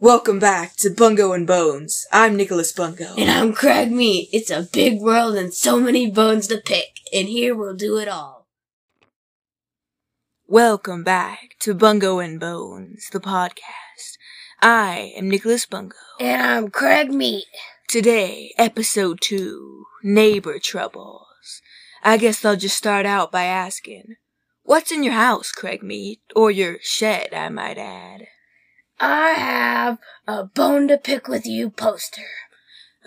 Welcome back to Bungo and Bones. I'm Nicholas Bungo. And I'm Craig Meat. It's a big world and so many bones to pick, and here we'll do it all. Welcome back to Bungo and Bones, the podcast. I am Nicholas Bungo. And I'm Craig Meat. Today, episode 2 Neighbor Troubles. I guess I'll just start out by asking What's in your house, Craig Meat? Or your shed, I might add. I have a bone to pick with you poster.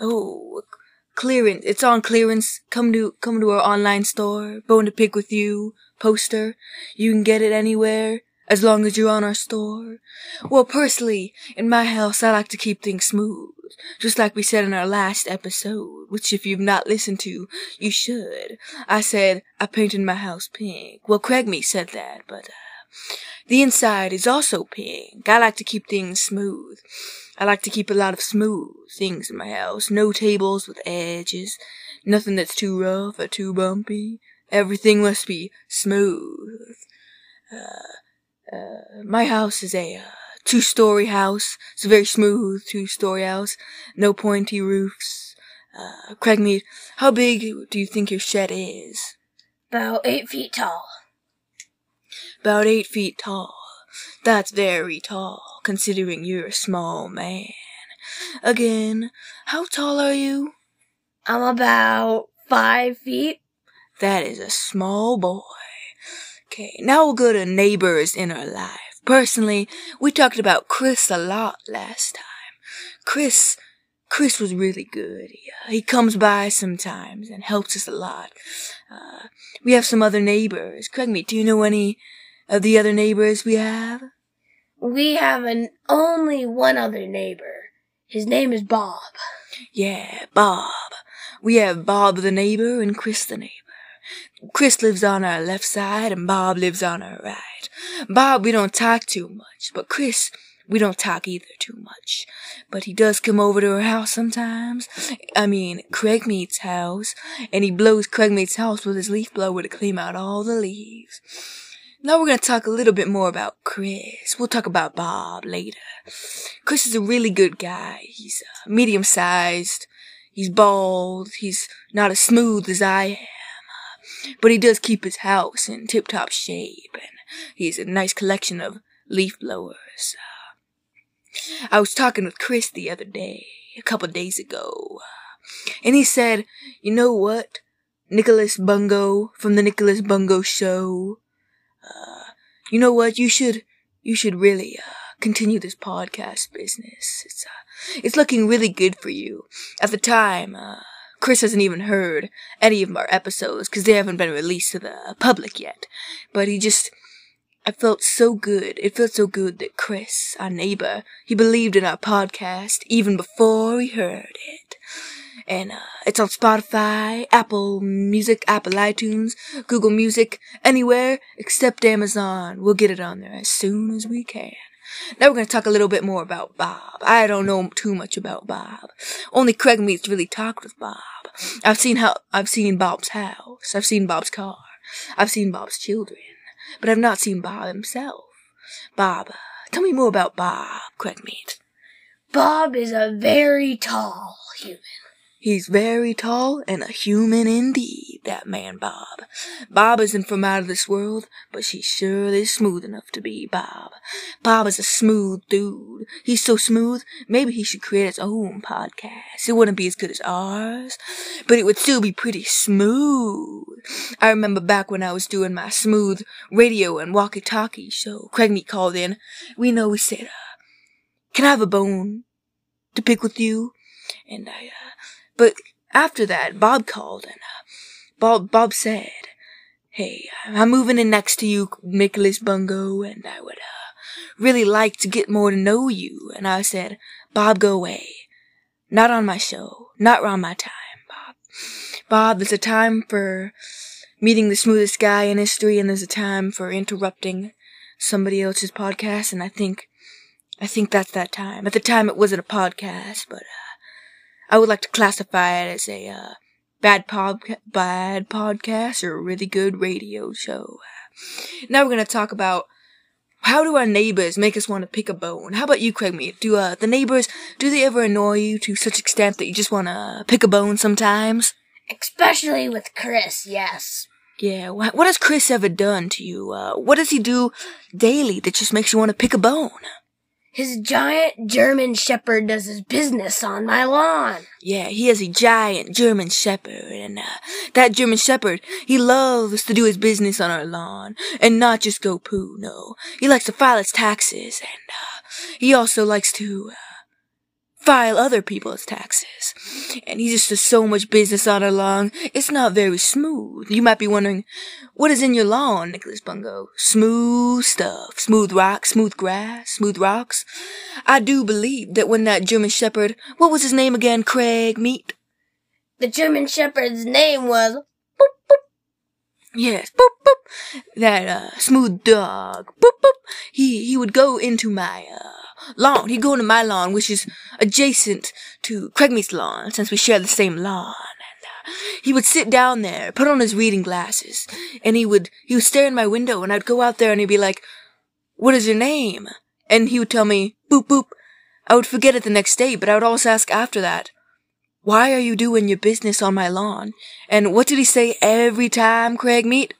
Oh, clearance. It's on clearance. Come to come to our online store. Bone to pick with you poster. You can get it anywhere as long as you're on our store. Well, personally, in my house, I like to keep things smooth. Just like we said in our last episode, which if you've not listened to, you should. I said I painted my house pink. Well, Craig Meat said that, but uh, the inside is also pink. I like to keep things smooth. I like to keep a lot of smooth things in my house. No tables with edges. Nothing that's too rough or too bumpy. Everything must be smooth. Uh, uh, my house is a uh, two-story house. It's a very smooth two-story house. No pointy roofs. Uh, Craig Meat, how big do you think your shed is? About eight feet tall. About eight feet tall. That's very tall, considering you're a small man. Again, how tall are you? I'm about five feet. That is a small boy. Okay, now we'll go to neighbors in our life. Personally, we talked about Chris a lot last time. Chris, Chris was really good. He, uh, he comes by sometimes and helps us a lot. Uh, we have some other neighbors. Craig, me, do you know any of the other neighbors we have? We have an only one other neighbor. His name is Bob. Yeah, Bob. We have Bob the neighbor and Chris the neighbor. Chris lives on our left side and Bob lives on our right. Bob, we don't talk too much, but Chris, we don't talk either too much. But he does come over to our house sometimes. I mean, Craig Meat's house, and he blows Craig Meat's house with his leaf blower to clean out all the leaves. Now we're going to talk a little bit more about Chris. We'll talk about Bob later. Chris is a really good guy. He's uh, medium sized. He's bald. He's not as smooth as I am. Uh, but he does keep his house in tip top shape. And he's a nice collection of leaf blowers. Uh, I was talking with Chris the other day, a couple days ago. uh, And he said, you know what? Nicholas Bungo from the Nicholas Bungo Show. Uh, you know what? You should, you should really, uh, continue this podcast business. It's, uh, it's looking really good for you. At the time, uh, Chris hasn't even heard any of our episodes because they haven't been released to the public yet. But he just, I felt so good. It felt so good that Chris, our neighbor, he believed in our podcast even before he heard it. And uh, it's on Spotify, Apple Music, Apple iTunes, Google Music, anywhere except Amazon. We'll get it on there as soon as we can. Now we're going to talk a little bit more about Bob. I don't know too much about Bob. Only Craig Meats really talked with Bob. I've seen how I've seen Bob's house. I've seen Bob's car. I've seen Bob's children, but I've not seen Bob himself. Bob, uh, tell me more about Bob, Craig Meat. Bob is a very tall human. He's very tall and a human indeed, that man Bob. Bob isn't from out of this world, but she's surely smooth enough to be Bob. Bob is a smooth dude. He's so smooth, maybe he should create his own podcast. It wouldn't be as good as ours, but it would still be pretty smooth. I remember back when I was doing my smooth radio and walkie-talkie show, Craig Meat called in. We know we said, uh, can I have a bone to pick with you? And I, uh, but after that, Bob called and uh, Bob Bob said, "Hey, I'm moving in next to you, Nicholas Bungo, and I would uh, really like to get more to know you." And I said, "Bob, go away. Not on my show. Not around my time, Bob. Bob, there's a time for meeting the smoothest guy in history, and there's a time for interrupting somebody else's podcast. And I think, I think that's that time. At the time, it wasn't a podcast, but." Uh, I would like to classify it as a uh, bad pod bad podcast or a really good radio show. Now we're gonna talk about how do our neighbors make us want to pick a bone? How about you, Craig Meat? Do uh, the neighbors, do they ever annoy you to such extent that you just want to pick a bone sometimes? Especially with Chris, yes. Yeah, wha- what has Chris ever done to you? Uh, what does he do daily that just makes you want to pick a bone? His giant German Shepherd does his business on my lawn. Yeah, he has a giant German Shepherd, and uh, that German Shepherd, he loves to do his business on our lawn, and not just go poo, no. He likes to file his taxes, and uh, he also likes to uh, file other people's taxes. And he just does so much business on our lawn, it's not very smooth. You might be wondering, what is in your lawn, Nicholas Bungo? Smooth stuff. Smooth rocks, smooth grass, smooth rocks. I do believe that when that German Shepherd, what was his name again, Craig Meat? The German Shepherd's name was boop, boop. Yes, boop boop. That uh, smooth dog, boop boop. He he would go into my uh, lawn. He'd go into my lawn, which is adjacent to Craigmeat's lawn, since we share the same lawn. And uh, he would sit down there, put on his reading glasses, and he would he would stare in my window, and I'd go out there, and he'd be like, "What is your name?" And he would tell me, "Boop boop." I would forget it the next day, but I would always ask after that. Why are you doing your business on my lawn? And what did he say every time, Craig Meat?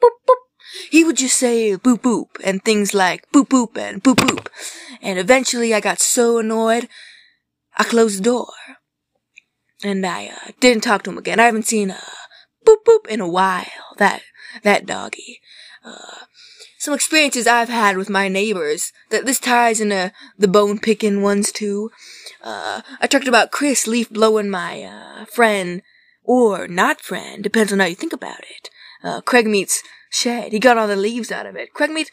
Boop boop. He would just say boop boop and things like boop boop and boop boop. And eventually I got so annoyed, I closed the door. And I uh, didn't talk to him again. I haven't seen uh, boop boop in a while. That that doggy. Uh, some experiences I've had with my neighbors that this ties into the bone picking ones too. Uh, I talked about Chris leaf blowing my uh, friend or not friend, depends on how you think about it. Uh, Craig Meat's shed. He got all the leaves out of it. Craig Meat,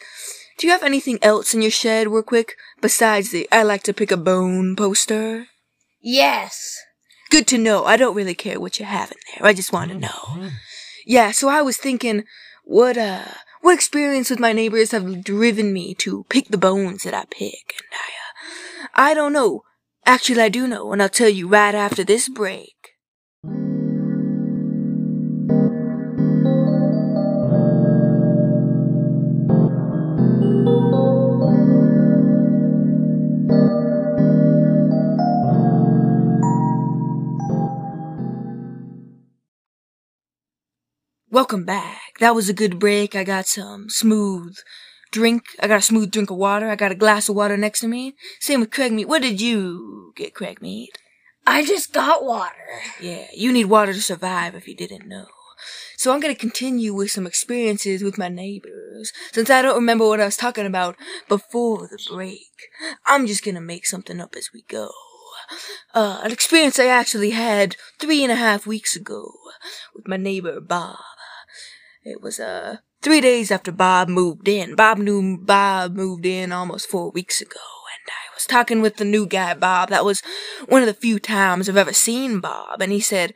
do you have anything else in your shed, real quick, besides the I like to pick a bone poster? yes. Good to know. I don't really care what you have in there. I just want to know. Yeah, so I was thinking, what uh, what experience with my neighbors have driven me to pick the bones that I pick? And I, uh, I don't know. Actually, I do know, and I'll tell you right after this break. Welcome back. That was a good break. I got some smooth drink. I got a smooth drink of water. I got a glass of water next to me. Same with Craig Meat. What did you get, Craig Meat? I just got water. Yeah, you need water to survive if you didn't know. So I'm gonna continue with some experiences with my neighbors. Since I don't remember what I was talking about before the break, I'm just gonna make something up as we go. Uh, an experience I actually had three and a half weeks ago with my neighbor Bob. It was, uh, three days after Bob moved in. Bob knew Bob moved in almost four weeks ago, and I was talking with the new guy, Bob. That was one of the few times I've ever seen Bob, and he said,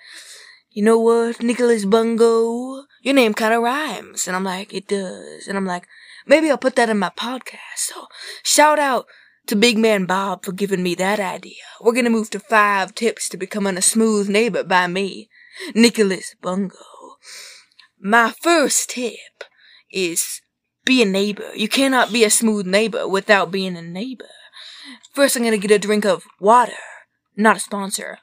you know what, Nicholas Bungo? Your name kind of rhymes. And I'm like, it does. And I'm like, maybe I'll put that in my podcast. So shout out to Big Man Bob for giving me that idea. We're gonna move to five tips to becoming a smooth neighbor by me, Nicholas Bungo. My first tip is be a neighbor. You cannot be a smooth neighbor without being a neighbor. First, I'm gonna get a drink of water. Not a sponsor.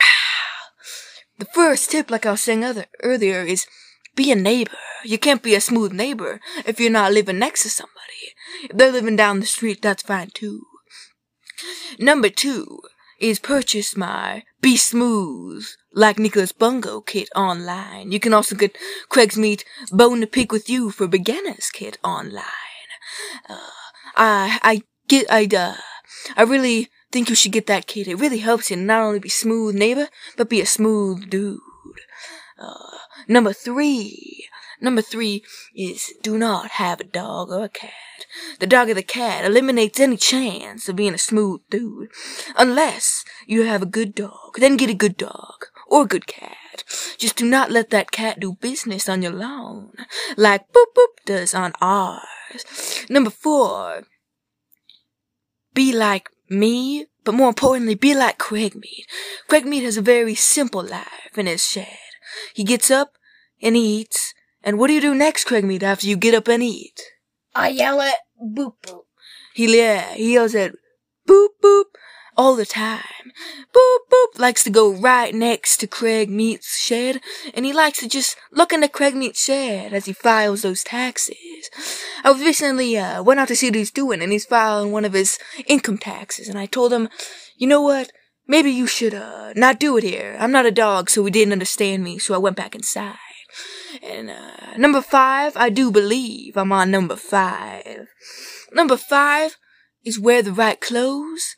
The first tip, like I was saying other, earlier, is be a neighbor. You can't be a smooth neighbor if you're not living next to somebody. If they're living down the street, that's fine too. Number two is purchase my Be Smooth like Nicholas Bungo kit online. You can also get Craig's Meat Bone to Pick with You for Beginners kit online. Uh, I I get I uh I really think you should get that kit. It really helps you not only be smooth neighbor, but be a smooth dude. Uh, number three. Number three is do not have a dog or a cat. The dog or the cat eliminates any chance of being a smooth dude. Unless you have a good dog, then get a good dog or a good cat. Just do not let that cat do business on your lawn, like Boop Boop does on ours. Number four, be like me, but more importantly, be like Craig Meat. Craig Meat has a very simple life in his shed. He gets up and he eats And what do you do next, Craig Meat, after you get up and eat? I yell at Boop Boop. He yeah, he yells at boop boop all the time. Boop boop likes to go right next to Craig Meat's shed, and he likes to just look into Craig Meat's shed as he files those taxes. I was recently uh, went out to see what he's doing, and he's filing one of his income taxes, and I told him, you know what? Maybe you should uh not do it here. I'm not a dog, so he didn't understand me, so I went back inside. And uh, number five, I do believe I'm on number five. Number five is wear the right clothes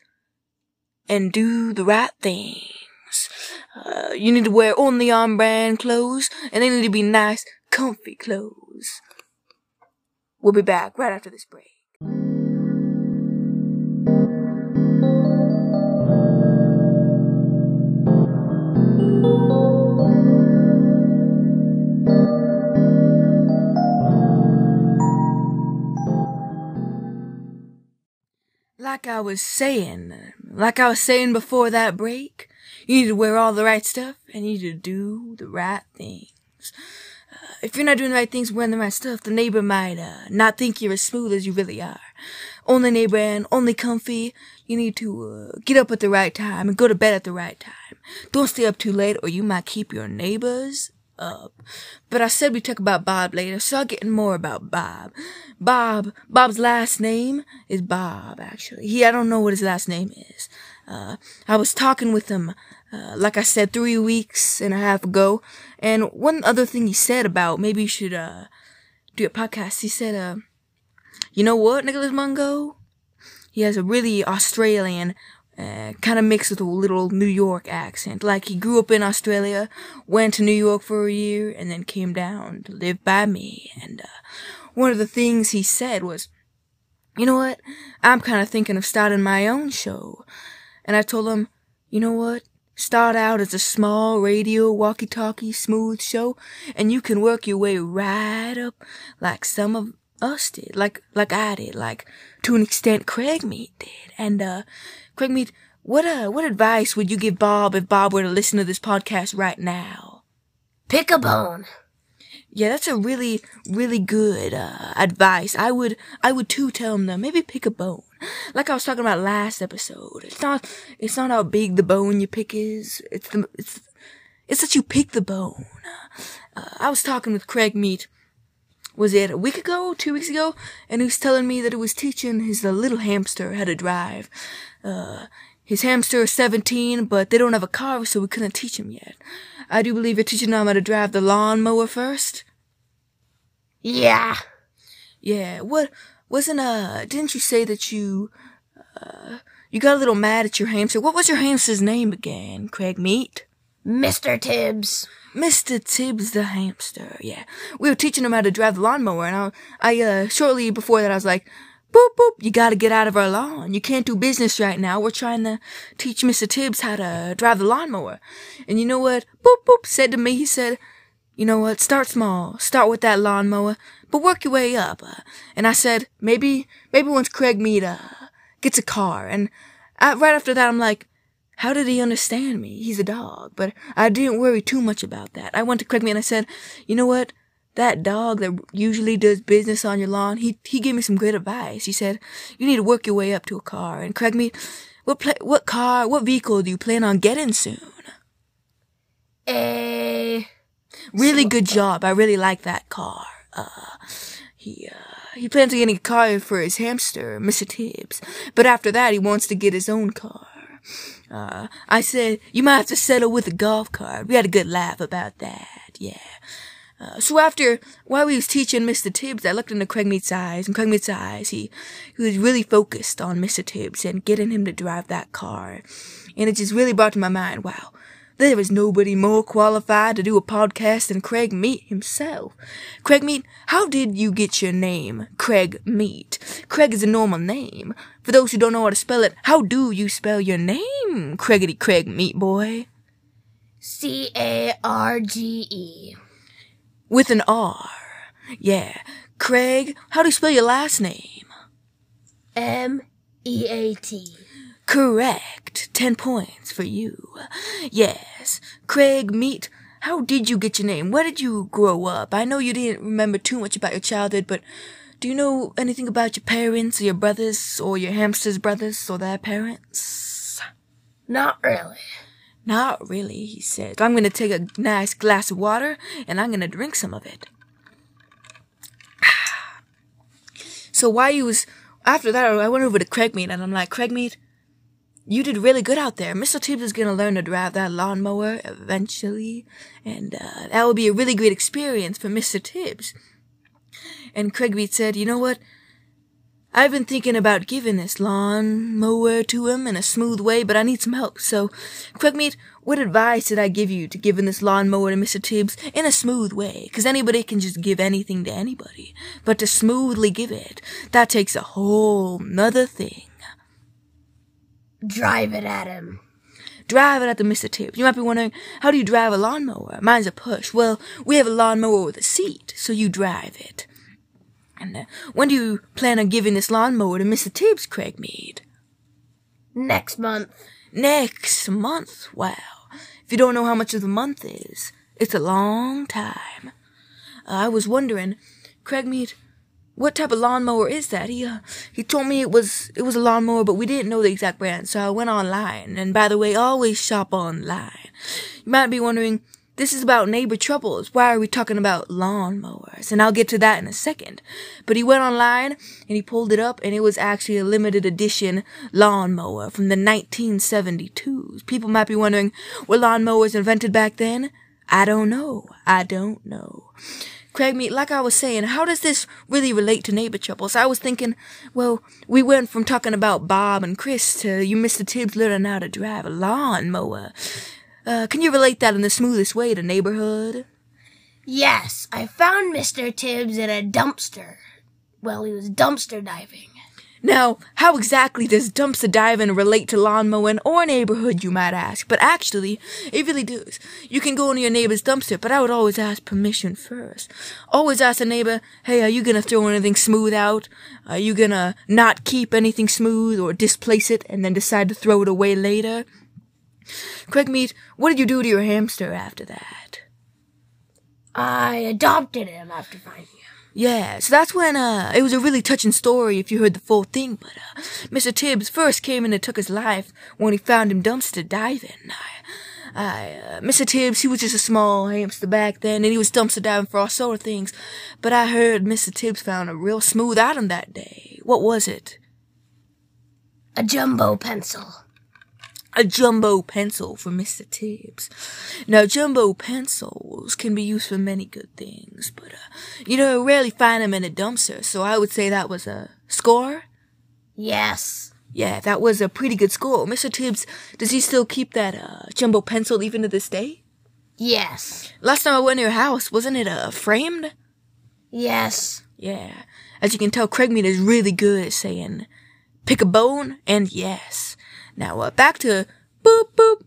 and do the right things. Uh, you need to wear only on brand clothes, and they need to be nice, comfy clothes. We'll be back right after this break. Like I was saying, like I was saying before that break, you need to wear all the right stuff and you need to do the right things. Uh, if you're not doing the right things, wearing the right stuff, the neighbor might uh, not think you're as smooth as you really are. Only neighbor and only comfy. You need to uh, get up at the right time and go to bed at the right time. Don't stay up too late, or you might keep your neighbors up. But I said we'd talk about Bob later, so I'll get more about Bob. Bob, Bob's last name is Bob, actually. He, I don't know what his last name is. Uh, I was talking with him, uh, like I said, three weeks and a half ago, and one other thing he said about maybe you should, uh, do a podcast, he said, uh, you know what, Nicholas Mungo? He has a really Australian uh, kind of mixed with a little New York accent. Like he grew up in Australia, went to New York for a year, and then came down to live by me. And uh, one of the things he said was, "You know what? I'm kind of thinking of starting my own show." And I told him, "You know what? Start out as a small radio walkie-talkie smooth show, and you can work your way right up like some of us did, like like I did, like to an extent Craig Meat did. And uh Craig Meat, what uh what advice would you give Bob if Bob were to listen to this podcast right now? Pick a bone. Yeah, that's a really, really good uh, advice. I would, I would too tell him though. Maybe pick a bone, like I was talking about last episode. It's not, it's not how big the bone you pick is. It's the, it's, it's that you pick the bone. Uh, I was talking with Craig Meat. Was it a week ago, two weeks ago? And he was telling me that he was teaching his little hamster how to drive. Uh, his hamster is 17, but they don't have a car, so we couldn't teach him yet. I do believe you're teaching them how to drive the lawnmower first. Yeah. Yeah. What wasn't uh? Didn't you say that you uh you got a little mad at your hamster? What was your hamster's name again? Craig Meat. Mr. Tibbs. Mr. Tibbs the hamster. Yeah, we were teaching him how to drive the lawnmower, and I, I uh, shortly before that, I was like, "Boop boop, you got to get out of our lawn. You can't do business right now. We're trying to teach Mr. Tibbs how to drive the lawnmower." And you know what? Boop boop said to me. He said, "You know what? Start small. Start with that lawnmower, but work your way up." Uh, and I said, "Maybe, maybe once Craig Meat uh, gets a car." And I, right after that, I'm like. How did he understand me? He's a dog. But I didn't worry too much about that. I went to Craig Meat and I said, you know what? That dog that usually does business on your lawn, he, he gave me some great advice. He said, you need to work your way up to a car. And Craig Meat, what pla- what car, what vehicle do you plan on getting soon? A Really good job. I really like that car. Uh, he, uh, he plans on getting a car for his hamster, Mr. Tibbs. But after that, he wants to get his own car. Uh, I said, you might have to settle with a golf cart. We had a good laugh about that. Yeah. Uh, so after, while we was teaching Mr. Tibbs, I looked into Craig Meat's eyes, and Craig Meat's eyes, he, he was really focused on Mr. Tibbs and getting him to drive that car. And it just really brought to my mind, wow, there is nobody more qualified to do a podcast than Craig Meat himself. Craig Meat, how did you get your name, Craig Meat? Craig is a normal name. For those who don't know how to spell it, how do you spell your name, Craigity Craig Meat Boy? C A R G E. With an R. Yeah. Craig, how do you spell your last name? M E A T. Correct. Ten points for you. Yes. Craig Meat, how did you get your name? Where did you grow up? I know you didn't remember too much about your childhood, but do you know anything about your parents or your brothers or your hamster's brothers or their parents? Not really. Not really, he said. I'm gonna take a nice glass of water and I'm gonna drink some of it. So while he was, after that, I went over to Craig Meat and I'm like, Craig Meat, you did really good out there. Mr. Tibbs is gonna learn to drive that lawnmower eventually, and uh, that will be a really great experience for Mr. Tibbs. And Craig Meat said, you know what? I've been thinking about giving this lawn mower to him in a smooth way, but I need some help. So, Craig Meat, what advice did I give you to giving this lawn mower to Mr. Tibbs in a smooth way? Because anybody can just give anything to anybody. But to smoothly give it, that takes a whole nother thing. Drive it at him. Drive it at the Mr. Tibbs. You might be wondering, how do you drive a lawnmower? Mine's a push. Well, we have a lawnmower with a seat, so you drive it. Uh, when do you plan on giving this lawnmower to Mr. Tibbs, Craig Meat? Next month. Next month? Wow. If you don't know how much of the month is, it's a long time. I was wondering, Craig Meat, what type of lawnmower is that? He uh, he told me it was it was a lawnmower, but we didn't know the exact brand, so I went online. And by the way, always shop online. You might be wondering, this is about neighbor troubles. Why are we talking about lawnmowers? And I'll get to that in a second. But he went online and he pulled it up and it was actually a limited edition lawnmower from the 1972s. People might be wondering, were lawnmowers invented back then? I don't know. I don't know. Craig Meat, like I was saying, how does this really relate to neighbor troubles? I was thinking, well, we went from talking about Bob and Chris to you Mr. Tibbs learning how to drive a lawnmower. Uh, can you relate that in the smoothest way to neighborhood? Yes, I found Mr. Tibbs in a dumpster. Well, he was dumpster diving. Now, how exactly does dumpster diving relate to lawn mowing or neighborhood, you might ask? But actually, it really does. You can go into your neighbor's dumpster, but I would always ask permission first. Always ask a neighbor, hey, are you gonna throw anything smooth out? Are you gonna not keep anything smooth or displace it and then decide to throw it away later? Craig Meat, what did you do to your hamster after that? I adopted him after finding him. Yeah, so that's when, uh, it was a really touching story if you heard the full thing, but, uh, Mr. Tibbs first came in and took his life when he found him dumpster diving. I, I, uh, Mr. Tibbs, he was just a small hamster back then, and he was dumpster diving for all sort of things, but I heard Mr. Tibbs found a real smooth item that day. What was it? A jumbo pencil. A jumbo pencil for Mr. Tibbs. Now, jumbo pencils can be used for many good things, but, uh, you know, rarely find them in a dumpster, so I would say that was a score. Yes. Yeah, that was a pretty good score. Mr. Tibbs, does he still keep that, uh, jumbo pencil even to this day? Yes. Last time I went to your house, wasn't it, uh, framed? Yes. Yeah. As you can tell, Craig Meat is really good at saying, pick a bone and yes. Now, uh, back to boop boop.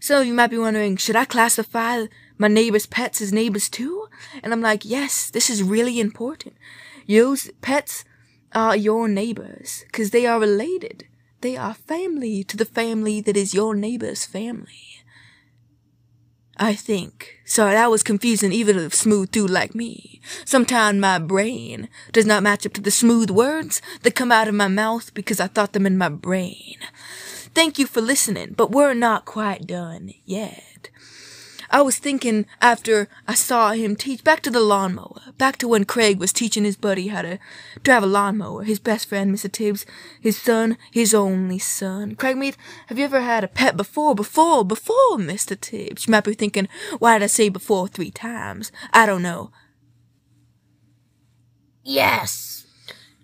So you might be wondering, should I classify my neighbor's pets as neighbors too? And I'm like, yes, this is really important. Yours pets are your neighbors, cause they are related. They are family to the family that is your neighbor's family. I think. Sorry, that was confusing even to a smooth dude like me. Sometimes my brain does not match up to the smooth words that come out of my mouth because I thought them in my brain. Thank you for listening, but we're not quite done yet. I was thinking after I saw him teach back to the lawnmower, back to when Craig was teaching his buddy how to drive a lawnmower, his best friend, Mr. Tibbs, his son, his only son. Craig Meat, have you ever had a pet before, before, before, Mr. Tibbs? You might be thinking, why did I say before three times? I don't know. Yes.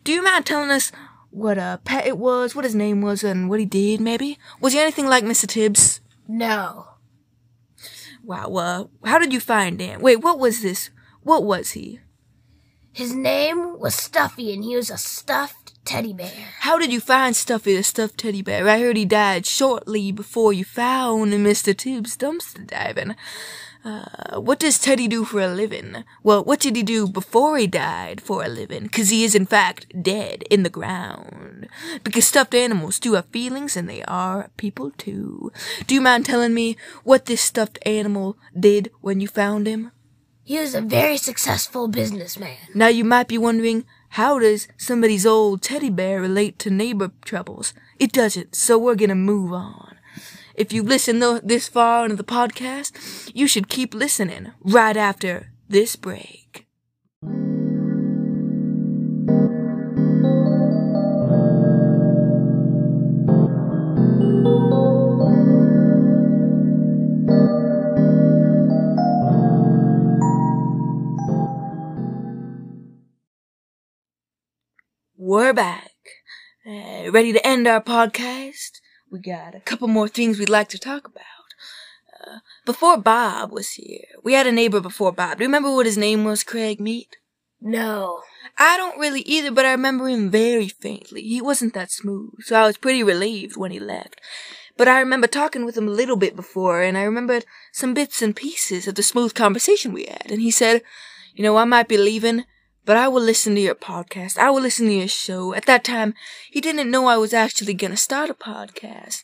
Do you mind telling us what a pet it was, what his name was, and what he did, maybe? Was he anything like Mr. Tibbs? No. Wow, uh, how did you find him? Wait, what was this? What was he? His name was Stuffy, and he was a stuffed teddy bear. How did you find Stuffy the stuffed teddy bear? I heard he died shortly before you found Mr. Tibbs dumpster diving. Uh, what does Teddy do for a living? Well, what did he do before he died for a living? 'Cause he is in fact dead in the ground. Because stuffed animals do have feelings and they are people too. Do you mind telling me what this stuffed animal did when you found him? He was a very successful businessman. Now you might be wondering, how does somebody's old teddy bear relate to neighbor troubles? It doesn't, so we're gonna move on. If you listen th- this far into the podcast, you should keep listening right after this break. We're back. Uh, ready to end our podcast? We got a couple more things we'd like to talk about. Uh, before Bob was here, we had a neighbor before Bob. Do you remember what his name was, Craig Meat? No. I don't really either, but I remember him very faintly. He wasn't that smooth, so I was pretty relieved when he left. But I remember talking with him a little bit before, and I remembered some bits and pieces of the smooth conversation we had. And he said, You know, I might be leaving, but I will listen to your podcast. I will listen to your show. At that time, he didn't know I was actually gonna start a podcast.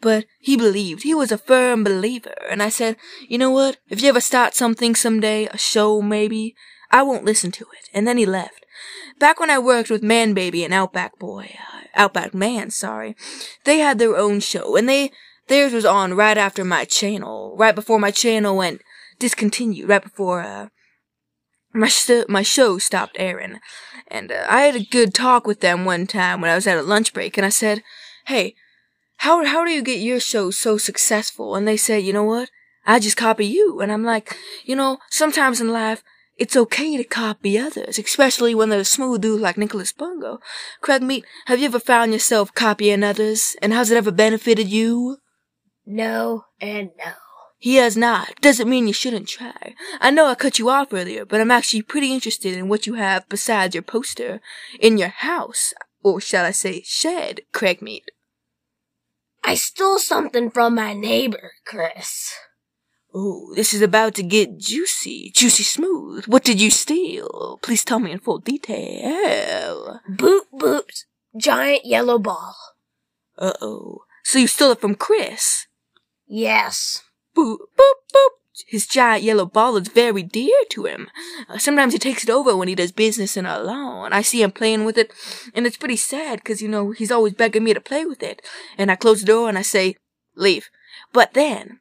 But he believed. He was a firm believer. And I said, you know what? If you ever start something someday, a show maybe, I won't listen to it. And then he left. Back when I worked with Man Baby and Outback Boy, uh, Outback Man, sorry, they had their own show, and they, theirs was on right after my channel, right before my channel went discontinued, right before, uh, my my show stopped airing, and uh, I had a good talk with them one time when I was at a lunch break, and I said, "Hey, how how do you get your show so successful?" And they said, "You know what? I just copy you." And I'm like, you know, sometimes in life. It's okay to copy others, especially when they're a smooth dudes like Nicholas Bungo. Craig Meat, have you ever found yourself copying others, and has it ever benefited you? No and no. He has not. Doesn't mean you shouldn't try. I know I cut you off earlier, but I'm actually pretty interested in what you have besides your poster in your house, or shall I say shed, Craig Meat. I stole something from my neighbor, Chris. Oh, this is about to get juicy, juicy smooth. What did you steal? Please tell me in full detail. Boop Boop's giant yellow ball. Uh-oh. So you stole it from Chris? Yes. Boop, boop, boop. His giant yellow ball is very dear to him. Uh, sometimes he takes it over when he does business in our lawn. I see him playing with it, and it's pretty sad because, you know, he's always begging me to play with it. And I close the door and I say, leave. But then,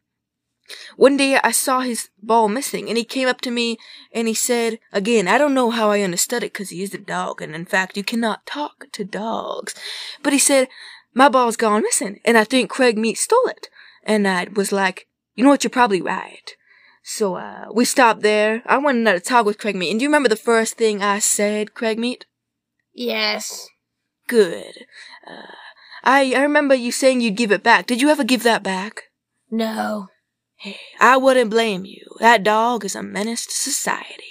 one day I saw his ball missing, and he came up to me and he said, again, I don't know how I understood it because he is a dog, and in fact, you cannot talk to dogs. But he said, my ball's gone missing, and I think Craig Meat stole it. And I was like, you know what, you're probably right. So, uh, we stopped there. I wanted to talk with Craig Meat. And do you remember the first thing I said, Craig Meat? Yes. Good. Uh, I, I remember you saying you'd give it back. Did you ever give that back? No. Hey, I wouldn't blame you. That dog is a menace to society.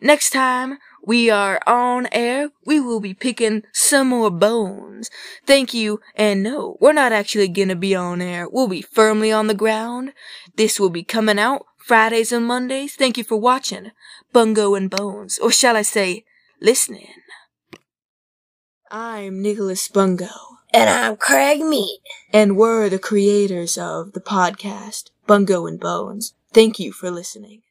Next time we are on air, we will be picking some more bones. Thank you, and no, we're not actually gonna be on air. We'll be firmly on the ground. This will be coming out Fridays and Mondays. Thank you for watching Bungo and Bones, or shall I say, listening. I'm Nicholas Bungo, And I'm Craig Meat. and we're the creators of the podcast Bungo and Bones. Thank you for listening.